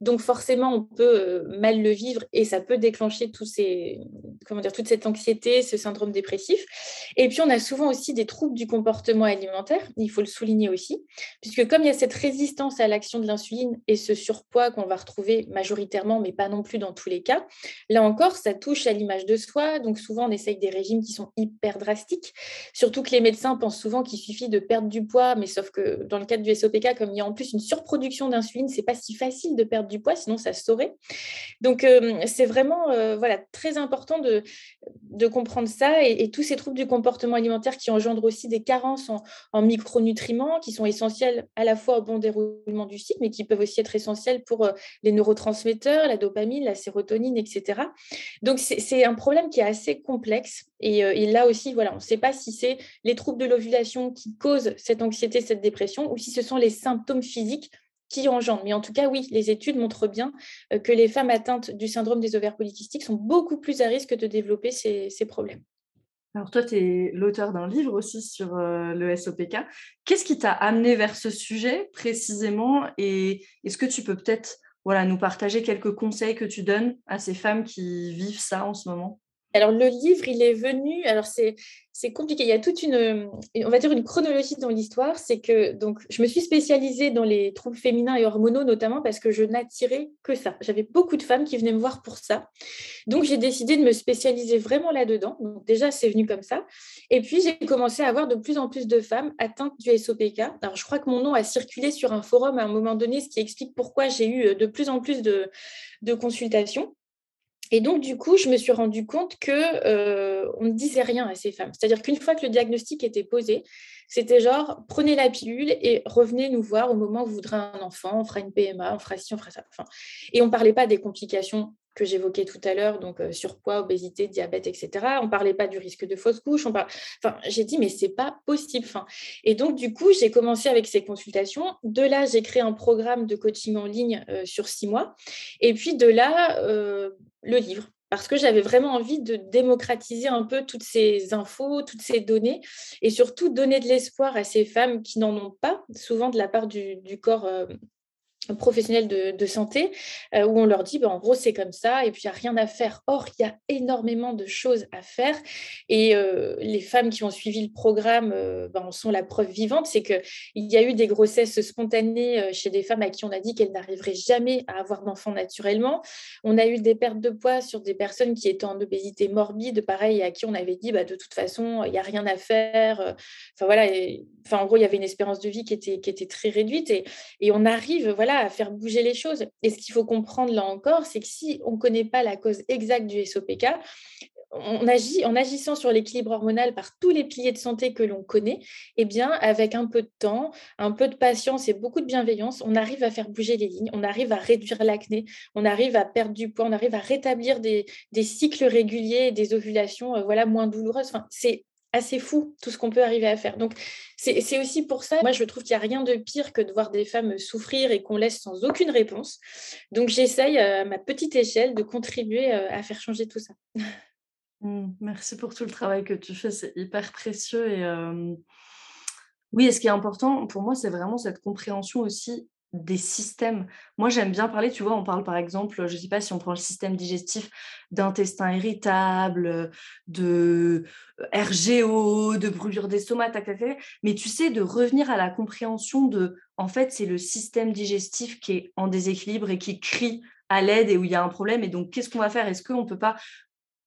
Donc forcément on peut euh, mal le vivre et ça peut déclencher tous ces comment dire toute cette anxiété, ce syndrome dépressif. Et puis on a souvent aussi des troubles du comportement alimentaire, il faut le souligner aussi, puisque comme il y a cette résistance à l'action de l'insuline et ce surpoids qu'on va retrouver majoritairement mais pas non plus dans tous les cas, là encore, ça touche à l'image de soi. Donc souvent, on essaye des régimes qui sont hyper drastiques. Surtout que les médecins pensent souvent qu'il suffit de perdre du poids, mais sauf que dans le cadre du SOPK, comme il y a en plus une surproduction d'insuline, c'est pas si facile de perdre du poids, sinon ça se saurait. Donc euh, c'est vraiment euh, voilà, très important de, comprendre ça et, tous ces troubles du comportement alimentaire qui engendrent aussi des carences en, en micronutriments qui sont essentiels à la fois au bon déroulement du cycle, mais qui peuvent aussi être essentiels pour euh, les neurotransmetteurs, la dopamine, la sérotonine, etc. Donc c'est un problème qui est assez complexe. Et, euh, et là aussi, voilà, on ne sait pas si c'est les troubles de l'ovulation qui causent cette anxiété, cette dépression, ou si ce sont les symptômes physiques qui engendrent. Mais en tout cas, oui, les études montrent bien euh, que les femmes atteintes du syndrome des ovaires polykystiques sont beaucoup plus à risque de développer ces, ces problèmes. Alors toi, tu es l'auteur d'un livre aussi sur euh, le SOPK. Qu'est-ce qui t'a amené vers ce sujet précisément? Et est-ce que tu peux peut-être voilà, nous partager quelques conseils que tu donnes à ces femmes qui vivent ça en ce moment? Alors, le livre, il est venu. Alors, c'est, compliqué. Il y a toute une, on va dire, une chronologie dans l'histoire. C'est que donc, je me suis spécialisée dans les troubles féminins et hormonaux, notamment parce que je n'attirais que ça. J'avais beaucoup de femmes qui venaient me voir pour ça. Donc, j'ai décidé de me spécialiser vraiment là-dedans. Donc, déjà, c'est venu comme ça. Et puis, j'ai commencé à avoir de plus en plus de femmes atteintes du SOPK. Alors, je crois que mon nom a circulé sur un forum à un moment donné, ce qui explique pourquoi j'ai eu de plus en plus de consultations. Et donc, du coup, je me suis rendu compte que euh, on ne disait rien à ces femmes. C'est-à-dire qu'une fois que le diagnostic était posé, c'était genre, prenez la pilule et revenez nous voir au moment où vous voudrez un enfant, on fera une PMA, on fera ci, on fera ça. Enfin, et on ne parlait pas des complications que j'évoquais tout à l'heure, donc euh, surpoids, obésité, diabète, etc. On ne parlait pas du risque de fausse couche. Enfin, j'ai dit, mais c'est pas possible. Et donc, du coup, j'ai commencé avec ces consultations. De là, j'ai créé un programme de coaching en ligne euh, sur six mois. Et puis, de là, le livre parce que j'avais vraiment envie de démocratiser un peu toutes ces infos, toutes ces données, et surtout donner de l'espoir à ces femmes qui n'en ont pas, souvent de la part du, corps euh, professionnels de, santé euh, où on leur dit ben, en gros c'est comme ça et puis il n'y a rien à faire. Or, il y a énormément de choses à faire et euh, les femmes qui ont suivi le programme ben, en sont la preuve vivante, c'est qu'il y a eu des grossesses spontanées chez des femmes à qui on a dit qu'elles n'arriveraient jamais à avoir d'enfants naturellement. On a eu des pertes de poids sur des personnes qui étaient en obésité morbide, pareil, à qui on avait dit bah, de toute façon il n'y a rien à faire. Enfin voilà, enfin, en gros il y avait une espérance de vie qui était, qui était très réduite et, et on arrive voilà à faire bouger les choses. Et ce qu'il faut comprendre là encore, c'est que si on ne connaît pas la cause exacte du SOPK, on agit en agissant sur l'équilibre hormonal par tous les piliers de santé que l'on connaît, eh bien, avec un peu de temps, un peu de patience et beaucoup de bienveillance, on arrive à faire bouger les lignes, on arrive à réduire l'acné, on arrive à perdre du poids, on arrive à rétablir des, cycles réguliers, des ovulations euh, voilà, moins douloureuses. C'est assez fou tout ce qu'on peut arriver à faire. Donc, c'est aussi pour ça, moi, je trouve qu'il n'y a rien de pire que de voir des femmes souffrir et qu'on laisse sans aucune réponse. Donc, j'essaye euh, à ma petite échelle de contribuer euh, à faire changer tout ça. Mmh, merci pour tout le travail que tu fais, c'est hyper précieux. Et oui, et ce qui est important pour moi, c'est vraiment cette compréhension aussi des systèmes. Moi, j'aime bien parler, tu vois, on parle par exemple, je ne sais pas si on prend le système digestif d'intestin irritable, de RGO, de brûlure d'estomac, mais tu sais, de revenir à la compréhension de, en fait, c'est le système digestif qui est en déséquilibre et qui crie à l'aide et où il y a un problème. Et donc, qu'est-ce qu'on va faire? Est-ce qu'on ne peut pas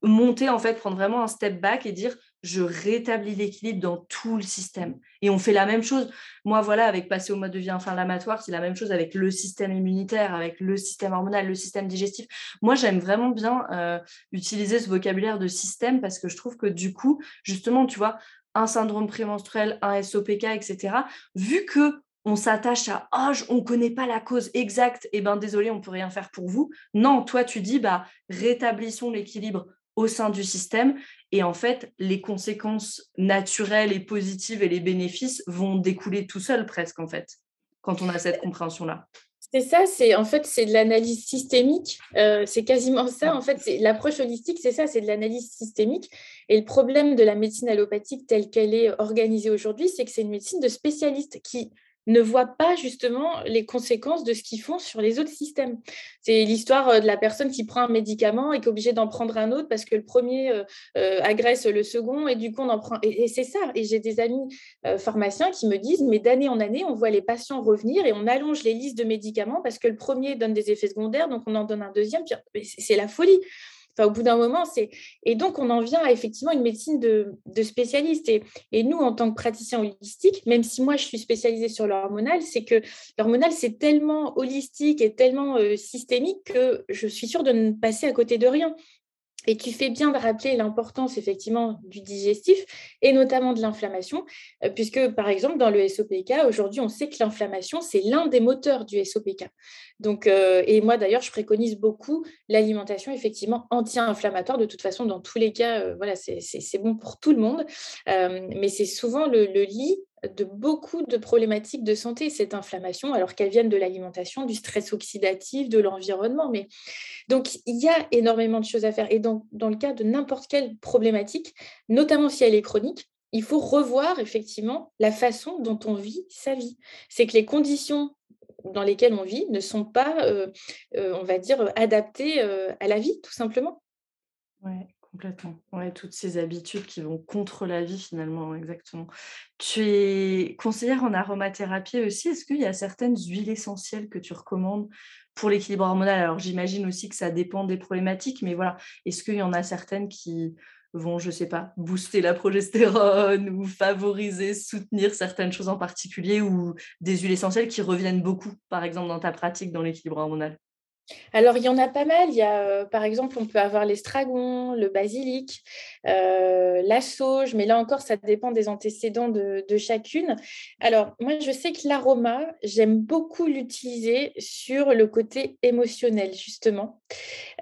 monter, en fait, prendre vraiment un step back et dire je rétablis l'équilibre dans tout le système. Et on fait la même chose. Moi, voilà, avec passer au mode de vie inflammatoire, c'est la même chose avec le système immunitaire, avec le système hormonal, le système digestif. Moi, j'aime vraiment bien euh, utiliser ce vocabulaire de système parce que je trouve que du coup, justement, tu vois, un syndrome prémenstruel, un SOPK, etc., vu que on s'attache à oh, on ne connaît pas la cause exacte, et eh ben désolé, on peut rien faire pour vous. Non, toi tu dis bah rétablissons l'équilibre au sein du système. Et en fait, les conséquences naturelles et positives et les bénéfices vont découler tout seuls presque, en fait, quand on a cette compréhension-là. C'est ça, c'est en fait c'est de l'analyse systémique. Euh, c'est quasiment ça. En fait, c'est l'approche holistique, c'est ça, c'est de l'analyse systémique. Et le problème de la médecine allopathique telle qu'elle est organisée aujourd'hui, c'est que c'est une médecine de spécialistes qui ne voient pas justement les conséquences de ce qu'ils font sur les autres systèmes. C'est l'histoire euh, de la personne qui prend un médicament et qui est obligée d'en prendre un autre parce que le premier euh, euh, agresse le second et du coup on en prend. Et, c'est ça. Et j'ai des amis pharmaciens qui me disent, mais d'année en année, on voit les patients revenir et on allonge les listes de médicaments parce que le premier donne des effets secondaires, donc on en donne un deuxième. C'est la folie au bout d'un moment, c'est. Et donc, on en vient à effectivement une médecine de. Et, et, nous, en tant que praticiens holistiques, même si moi, je suis spécialisée sur l'hormonal, c'est que l'hormonal, c'est tellement holistique et tellement euh, systémique que je suis sûre de ne passer à côté de rien. Et tu fais bien de rappeler l'importance effectivement du digestif et notamment de l'inflammation, euh, puisque par exemple dans le SOPK, aujourd'hui on sait que l'inflammation, c'est l'un des moteurs du SOPK. Donc, euh, et moi d'ailleurs, je préconise beaucoup l'alimentation effectivement anti-inflammatoire. De toute façon, dans tous les cas, euh, voilà, c'est bon pour tout le monde. mais c'est souvent le, le lit de beaucoup de problématiques de santé, cette inflammation, alors qu'elles viennent de l'alimentation, du stress oxydatif, de l'environnement. Mais donc, il y a énormément de choses à faire. Et dans, dans le cas de n'importe quelle problématique, notamment si elle est chronique, il faut revoir effectivement la façon dont on vit sa vie. C'est que les conditions dans lesquelles on vit ne sont pas, euh, euh, on va dire, adaptées euh, à la vie, tout simplement. Complètement. Ouais, toutes ces habitudes qui vont contre la vie finalement, exactement. Tu es conseillère en aromathérapie aussi. Est-ce qu'il y a certaines huiles essentielles que tu recommandes pour l'équilibre hormonal? Alors j'imagine aussi que ça dépend des problématiques, mais voilà, est-ce qu'il y en a certaines qui vont, je sais pas, booster la progestérone ou favoriser, soutenir certaines choses en particulier ou des huiles essentielles qui reviennent beaucoup, par exemple, dans ta pratique dans l'équilibre hormonal? Alors, il y en a pas mal. Il y a, euh, par exemple, on peut avoir l'estragon, le basilic, euh, la sauge, mais là encore, ça dépend des antécédents de, chacune. Alors, moi, je sais que l'aroma, j'aime beaucoup l'utiliser sur le côté émotionnel, justement,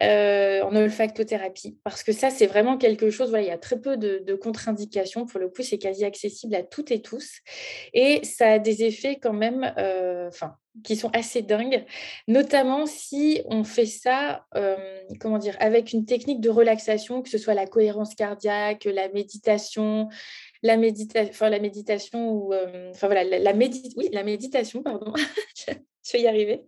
euh, en olfactothérapie, parce que ça, c'est vraiment quelque chose, voilà, il y a très peu de, contre-indications. Pour le coup, c'est quasi accessible à toutes et tous. Et ça a des effets quand même, qui sont assez dingues, notamment si on fait ça, comment dire, avec une technique de relaxation, que ce soit la cohérence cardiaque, la méditation, la, médita enfin, la méditation ou, enfin voilà, la, oui, la méditation, pardon, je vais y arriver.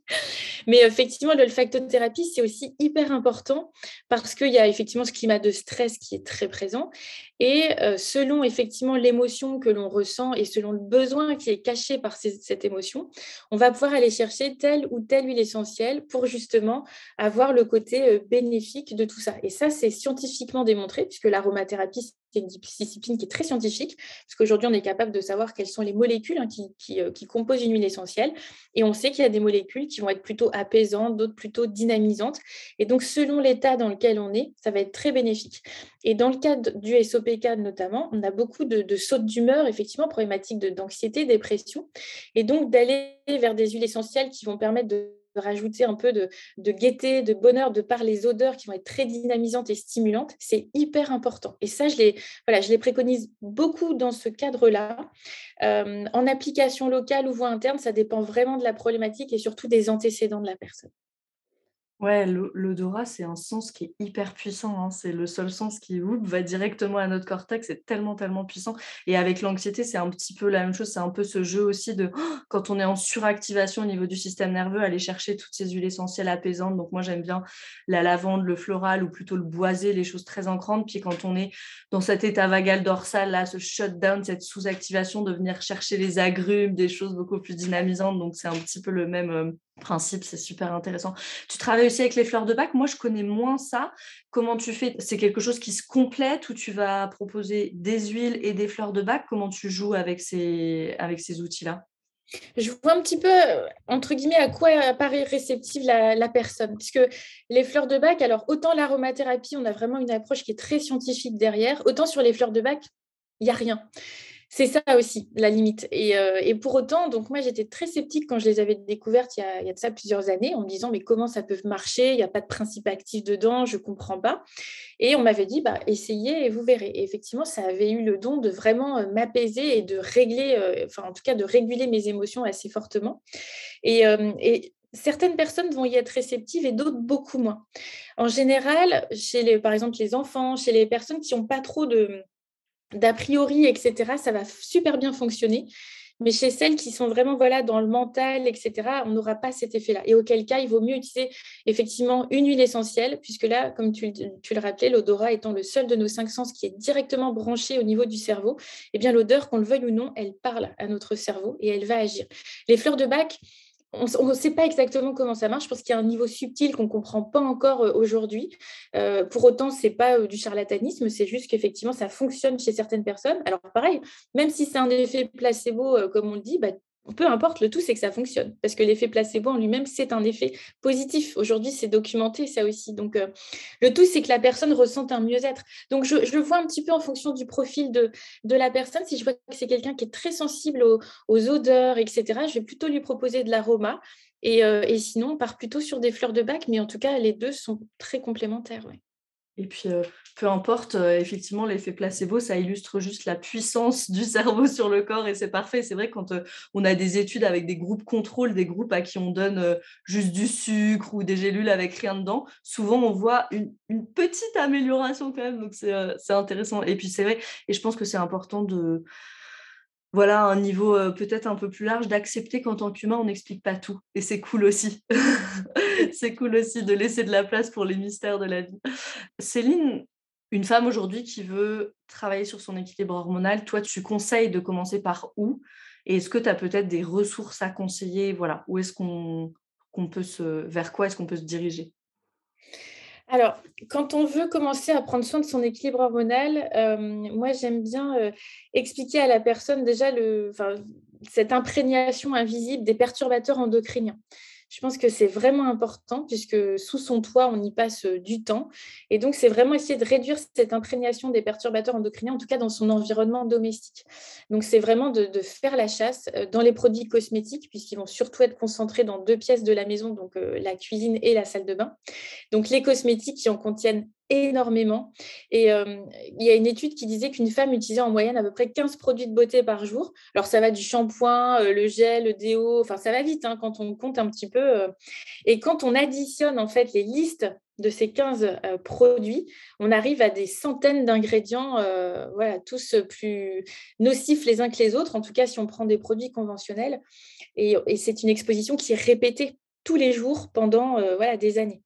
Mais effectivement, l'olfactothérapie, c'est aussi hyper important parce qu'il y a effectivement ce climat de stress qui est très présent. Et euh, selon effectivement l'émotion que l'on ressent et selon le besoin qui est caché par cette émotion, on va pouvoir aller chercher telle ou telle huile essentielle pour justement avoir le côté euh, bénéfique de tout ça. Et ça, c'est scientifiquement démontré puisque l'aromathérapie, c'est une discipline qui est très scientifique, parce qu'aujourd'hui, on est capable de savoir quelles sont les molécules hein, qui, euh, qui, composent une huile essentielle. Et on sait qu'il y a des molécules qui vont être plutôt apaisantes, d'autres plutôt dynamisantes. Et donc, selon l'état dans lequel on est, ça va être très bénéfique. Et dans le cadre du SOPK notamment, on a beaucoup de, de sautes d'humeur, effectivement, problématiques d'anxiété, dépression. Et donc, d'aller vers des huiles essentielles qui vont permettre de rajouter un peu de, gaieté, de bonheur, de par les odeurs qui vont être très dynamisantes et stimulantes, c'est hyper important. Et ça, je les, je les préconise beaucoup dans ce cadre-là. Euh, en application locale ou voie interne, ça dépend vraiment de la problématique et surtout des antécédents de la personne. Ouais, l'odorat, c'est un sens qui est hyper puissant. Hein. C'est le seul sens qui va directement à notre cortex. C'est tellement, tellement puissant. Et avec l'anxiété, c'est un petit peu la même chose. C'est un peu ce jeu aussi de quand on est en suractivation au niveau du système nerveux, aller chercher toutes ces huiles essentielles apaisantes. Donc, moi, j'aime bien la lavande, le floral ou plutôt le boisé, les choses très ancrantes. Puis, quand on est dans cet état vagal dorsal, là, ce shutdown, cette sous-activation, de venir chercher les agrumes, des choses beaucoup plus dynamisantes. Donc, c'est un petit peu le même euh, principe, c'est super intéressant. Tu travailles aussi avec les fleurs de bac. Moi, je connais moins ça. Comment tu fais? C'est quelque chose qui se complète ou tu vas proposer des huiles et des fleurs de bac Comment tu joues avec ces, avec ces outils-là? Je vois un petit peu, entre guillemets, à quoi apparaît réceptive la, la, personne. Puisque les fleurs de bac, alors autant l'aromathérapie, on a vraiment une approche qui est très scientifique derrière, autant sur les fleurs de bac, il n'y a rien c'est ça aussi la limite. Euh, et, pour autant, donc moi j'étais très sceptique quand je les avais découvertes il y, a, il y, a, de ça plusieurs années, en me disant mais comment ça peut marcher? Il n'y a pas de principe actif dedans, je ne comprends pas. Et on m'avait dit bah essayez et vous verrez. Et effectivement, ça avait eu le don de vraiment euh, m'apaiser et de régler, euh, enfin en tout cas de réguler mes émotions assez fortement. Et, et certaines personnes vont y être réceptives et d'autres beaucoup moins. En général, chez les, par exemple les enfants, chez les personnes qui n'ont pas trop de d'a priori, etc., ça va super bien fonctionner. Mais chez celles qui sont vraiment voilà, dans le mental, etc., on n'aura pas cet effet-là. Et auquel cas, il vaut mieux utiliser effectivement une huile essentielle, puisque là, comme tu, le rappelais, l'odorat étant le seul de nos cinq sens qui est directement branché au niveau du cerveau, eh bien l'odeur, qu'on le veuille ou non, elle parle à notre cerveau et elle va agir. Les fleurs de bac, on ne sait pas exactement comment ça marche parce qu'il y a un niveau subtil qu'on ne comprend pas encore aujourd'hui. Pour autant, ce n'est pas du charlatanisme, c'est juste qu'effectivement, ça fonctionne chez certaines personnes. Alors pareil, même si c'est un effet placebo, comme on le dit, bah, peu importe, le tout, c'est que ça fonctionne. Parce que l'effet placebo en lui-même, c'est un effet positif. Aujourd'hui, c'est documenté, ça aussi. Donc, euh, le tout, c'est que la personne ressente un mieux-être. Donc, je, je, vois un petit peu en fonction du profil de, la personne. Si je vois que c'est quelqu'un qui est très sensible aux, odeurs, etc., je vais plutôt lui proposer de l'aroma. Et, euh, et, sinon, on part plutôt sur des fleurs de bac. Mais en tout cas, les deux sont très complémentaires. Et puis, euh, peu importe, euh, effectivement, l'effet placebo, ça illustre juste la puissance du cerveau sur le corps et c'est parfait. C'est vrai quand euh, on a des études avec des groupes contrôle, des groupes à qui on donne juste du sucre ou des gélules avec rien dedans, souvent on voit une, une petite amélioration quand même. Donc, c'est intéressant. Et puis, c'est vrai, et je pense que c'est important de voilà, un niveau peut-être un peu plus large d'accepter qu'en tant qu'humain, on n'explique pas tout. Et c'est cool aussi. c'est cool aussi de laisser de la place pour les mystères de la vie. Céline, une femme aujourd'hui qui veut travailler sur son équilibre hormonal, toi, tu conseilles de commencer par où? Et est-ce que tu as peut-être des ressources à conseiller? Voilà, où est-ce qu'on peut se, vers quoi est-ce qu'on peut se diriger? Alors, quand on veut commencer à prendre soin de son équilibre hormonal, euh, moi j'aime bien euh, expliquer à la personne déjà le, cette imprégnation invisible des perturbateurs endocriniens. Je pense que c'est vraiment important puisque sous son toit, on y passe du temps. Et donc, c'est vraiment essayer de réduire cette imprégnation des perturbateurs endocriniens, en tout cas dans son environnement domestique. Donc, c'est vraiment de, faire la chasse dans les produits cosmétiques puisqu'ils vont surtout être concentrés dans deux pièces de la maison, donc la cuisine et la salle de bain. Donc, les cosmétiques qui en contiennent énormément. Et il y a une étude qui disait qu'une femme utilisait en moyenne à peu près 15 produits de beauté par jour. Alors ça va du shampoing, le gel, le déo, enfin ça va vite hein, quand on compte un petit peu. et quand on additionne en fait les listes de ces 15 produits, on arrive à des centaines d'ingrédients, voilà, tous plus nocifs les uns que les autres, en tout cas si on prend des produits conventionnels. Et, et c'est une exposition qui est répétée tous les jours pendant voilà, des années.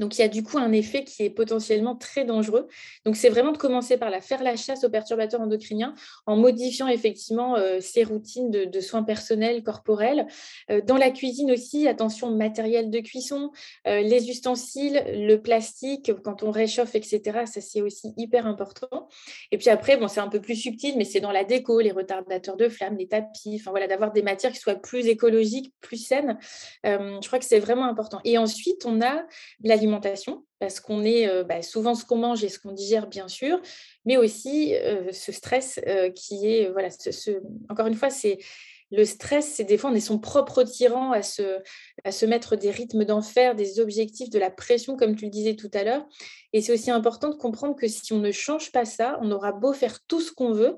Donc, il y a du coup un effet qui est potentiellement très dangereux. Donc, c'est vraiment de commencer par faire la chasse aux perturbateurs endocriniens en modifiant effectivement euh, ses routines de, soins personnels, corporels. Euh, dans la cuisine aussi, attention matériel de cuisson, euh, les ustensiles, le plastique, quand on réchauffe, etc. Ça, c'est aussi hyper important. Et puis après, bon, c'est un peu plus subtil, mais c'est dans la déco, les retardateurs de flammes, les tapis, enfin voilà, d'avoir des matières qui soient plus écologiques, plus saines. je crois que c'est vraiment important. Et ensuite, on a l'alimentation parce qu'on est bah, souvent ce qu'on mange et ce qu'on digère, bien sûr, mais aussi ce stress qui est, voilà, ce, encore une fois, c'est le stress, c'est des fois on est son propre tyran à se, à se mettre des rythmes d'enfer, des objectifs, de la pression, comme tu le disais tout à l'heure. Et c'est aussi important de comprendre que si on ne change pas ça, on aura beau faire tout ce qu'on veut,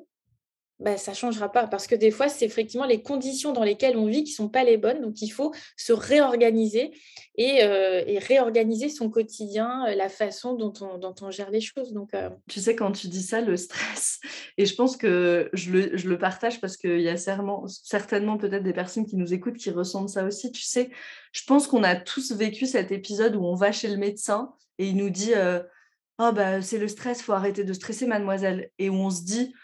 bah, ça ne changera pas. Parce que des fois, c'est effectivement les conditions dans lesquelles on vit qui ne sont pas les bonnes. Donc, il faut se réorganiser et, euh, réorganiser son quotidien, euh, la façon dont on, dont on gère les choses. Donc, euh, Tu sais, quand tu dis ça, le stress, et je pense que je le, je le partage parce qu'il y a certainement, certainement peut-être des personnes qui nous écoutent qui ressentent ça aussi. Tu sais, je pense qu'on a tous vécu cet épisode où on va chez le médecin et il nous dit oh, bah, c'est le stress, faut arrêter de stresser, mademoiselle. Et où on se dit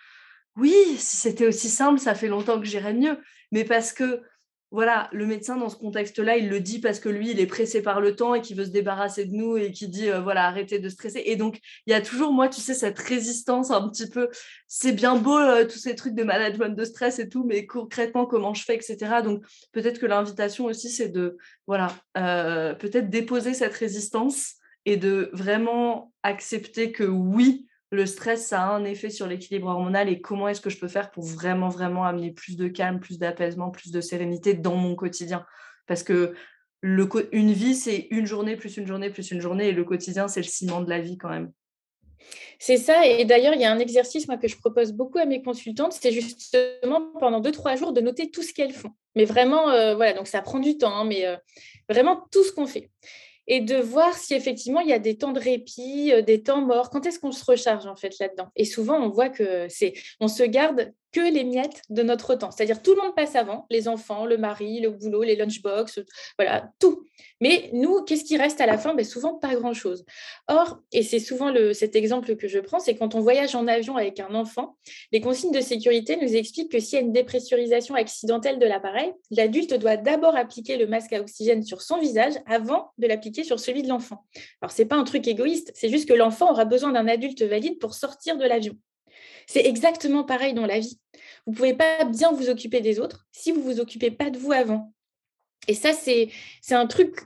oui, si c'était aussi simple, ça fait longtemps que j'irais mieux. Mais parce que, voilà, le médecin, dans ce contexte-là, il le dit parce que lui, il est pressé par le temps et qu'il veut se débarrasser de nous et qui dit, euh, voilà, arrêtez de stresser. Et donc, il y a toujours, moi, tu sais, cette résistance un petit peu. C'est bien beau, euh, tous ces trucs de management de stress et tout, mais concrètement, comment je fais, etc. Donc, peut-être que l'invitation aussi, c'est de, voilà, euh, peut-être déposer cette résistance et de vraiment accepter que oui, le stress, a un effet sur l'équilibre hormonal et comment est-ce que je peux faire pour vraiment, vraiment amener plus de calme, plus d'apaisement, plus de sérénité dans mon quotidien? Parce que une vie, c'est une journée plus une journée plus une journée et le quotidien, c'est le ciment de la vie quand même. C'est ça. Et d'ailleurs, il y a un exercice que je propose beaucoup à mes consultantes, c'est justement pendant deux, trois jours de noter tout ce qu'elles font. Mais vraiment, euh, voilà, donc ça prend du temps, hein, mais euh, vraiment tout ce qu'on fait et de voir si effectivement il y a des temps de répit, euh, des temps morts. Quand est-ce qu'on se recharge en fait là-dedans? Et souvent, on voit que c'est, on se garde que les miettes de notre temps. C'est-à-dire tout le monde passe avant, les enfants, le mari, le boulot, les lunchbox, voilà, tout. Mais nous, qu'est-ce qui reste à la fin? Ben, Souvent, pas grand-chose. Or, et c'est souvent le, cet exemple que je prends, c'est quand on voyage en avion avec un enfant, les consignes de sécurité nous expliquent que s'il y a une dépressurisation accidentelle de l'appareil, l'adulte doit d'abord appliquer le masque à oxygène sur son visage avant de l'appliquer sur celui de l'enfant. Alors, ce n'est pas un truc égoïste, c'est juste que l'enfant aura besoin d'un adulte valide pour sortir de l'avion. C'est exactement pareil dans la vie. Vous ne pouvez pas bien vous occuper des autres si vous ne vous occupez pas de vous avant. Et ça, c'est un truc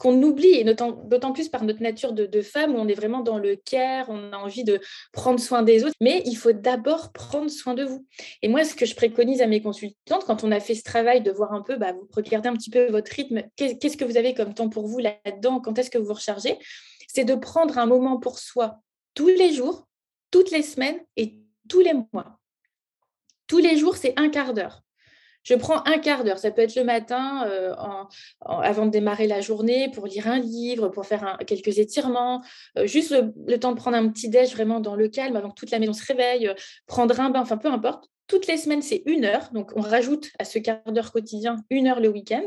qu'on oublie, et d'autant plus par notre nature de, femme, où on est vraiment dans le care, on a envie de prendre soin des autres, mais il faut d'abord prendre soin de vous. Et moi, ce que je préconise à mes consultantes, quand on a fait ce travail de voir un peu, bah, vous regardez un petit peu votre rythme, qu'est-ce que vous avez comme temps pour vous là-dedans, quand est-ce que vous vous rechargez, c'est de prendre un moment pour soi tous les jours, toutes les semaines et tous les mois. Tous les jours, c'est un quart d'heure. Je prends un quart d'heure, ça peut être le matin euh, avant de démarrer la journée pour lire un livre, pour faire quelques étirements, euh, juste le, temps de prendre un petit déj vraiment dans le calme avant que toute la maison se réveille, euh, prendre un bain, enfin peu importe. Toutes les semaines, c'est une heure. Donc, on rajoute à ce quart d'heure quotidien une heure le week-end.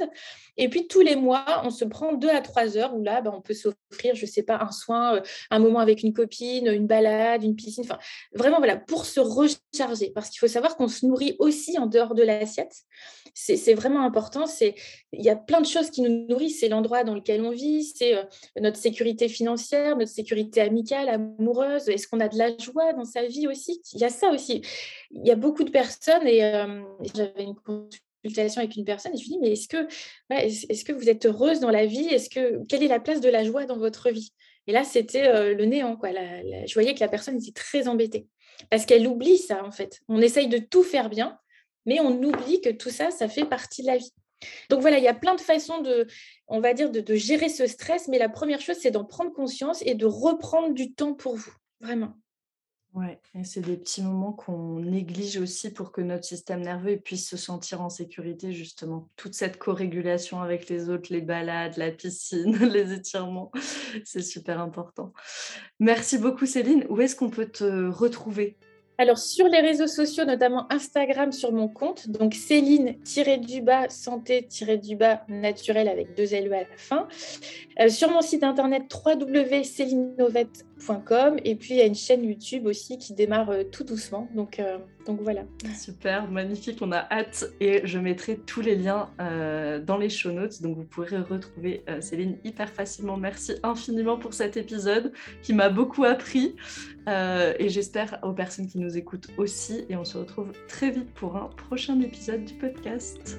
Et puis, tous les mois, on se prend deux à trois heures où là, ben, on peut s'offrir, je ne sais pas, un soin, euh, un moment avec une copine, une balade, une piscine. Enfin, vraiment, voilà, pour se recharger. Parce qu'il faut savoir qu'on se nourrit aussi en dehors de l'assiette. C'est vraiment important. Il y a plein de choses qui nous nourrissent. C'est l'endroit dans lequel on vit, c'est euh, notre sécurité financière, notre sécurité amicale, amoureuse. Est-ce qu'on a de la joie dans sa vie aussi? Il y a ça aussi. Il y a beaucoup de personnes et j'avais une consultation avec une personne et je lui dis mais est-ce que est-ce que vous êtes heureuse dans la vie? Est-ce que quelle est la place de la joie dans votre vie? Et là c'était le néant quoi. je voyais que la personne était très embêtée parce qu'elle oublie ça en fait. On essaye de tout faire bien, mais on oublie que tout ça ça fait partie de la vie. Donc voilà, il y a plein de façons de, on va dire, de gérer ce stress, mais la première chose, c'est d'en prendre conscience et de reprendre du temps pour vous, vraiment. Ouais, et c'est des petits moments qu'on néglige aussi pour que notre système nerveux puisse se sentir en sécurité, justement. Toute cette co-régulation avec les autres, les balades, la piscine, les étirements, c'est super important. Merci beaucoup Céline. Où est-ce qu'on peut te retrouver? Alors, sur les réseaux sociaux, notamment Instagram sur mon compte, donc Céline-du-bas santé-du-bas naturel avec deux LE à la fin. Euh, sur mon site internet www.célinenovette.com et puis il y a une chaîne YouTube aussi qui démarre euh, tout doucement. Donc, euh, donc voilà. Super, magnifique, on a hâte et je mettrai tous les liens dans les show notes donc vous pourrez retrouver Céline hyper facilement. Merci infiniment pour cet épisode qui m'a beaucoup appris et j'espère aux personnes qui nous écoutent aussi et on se retrouve très vite pour un prochain épisode du podcast.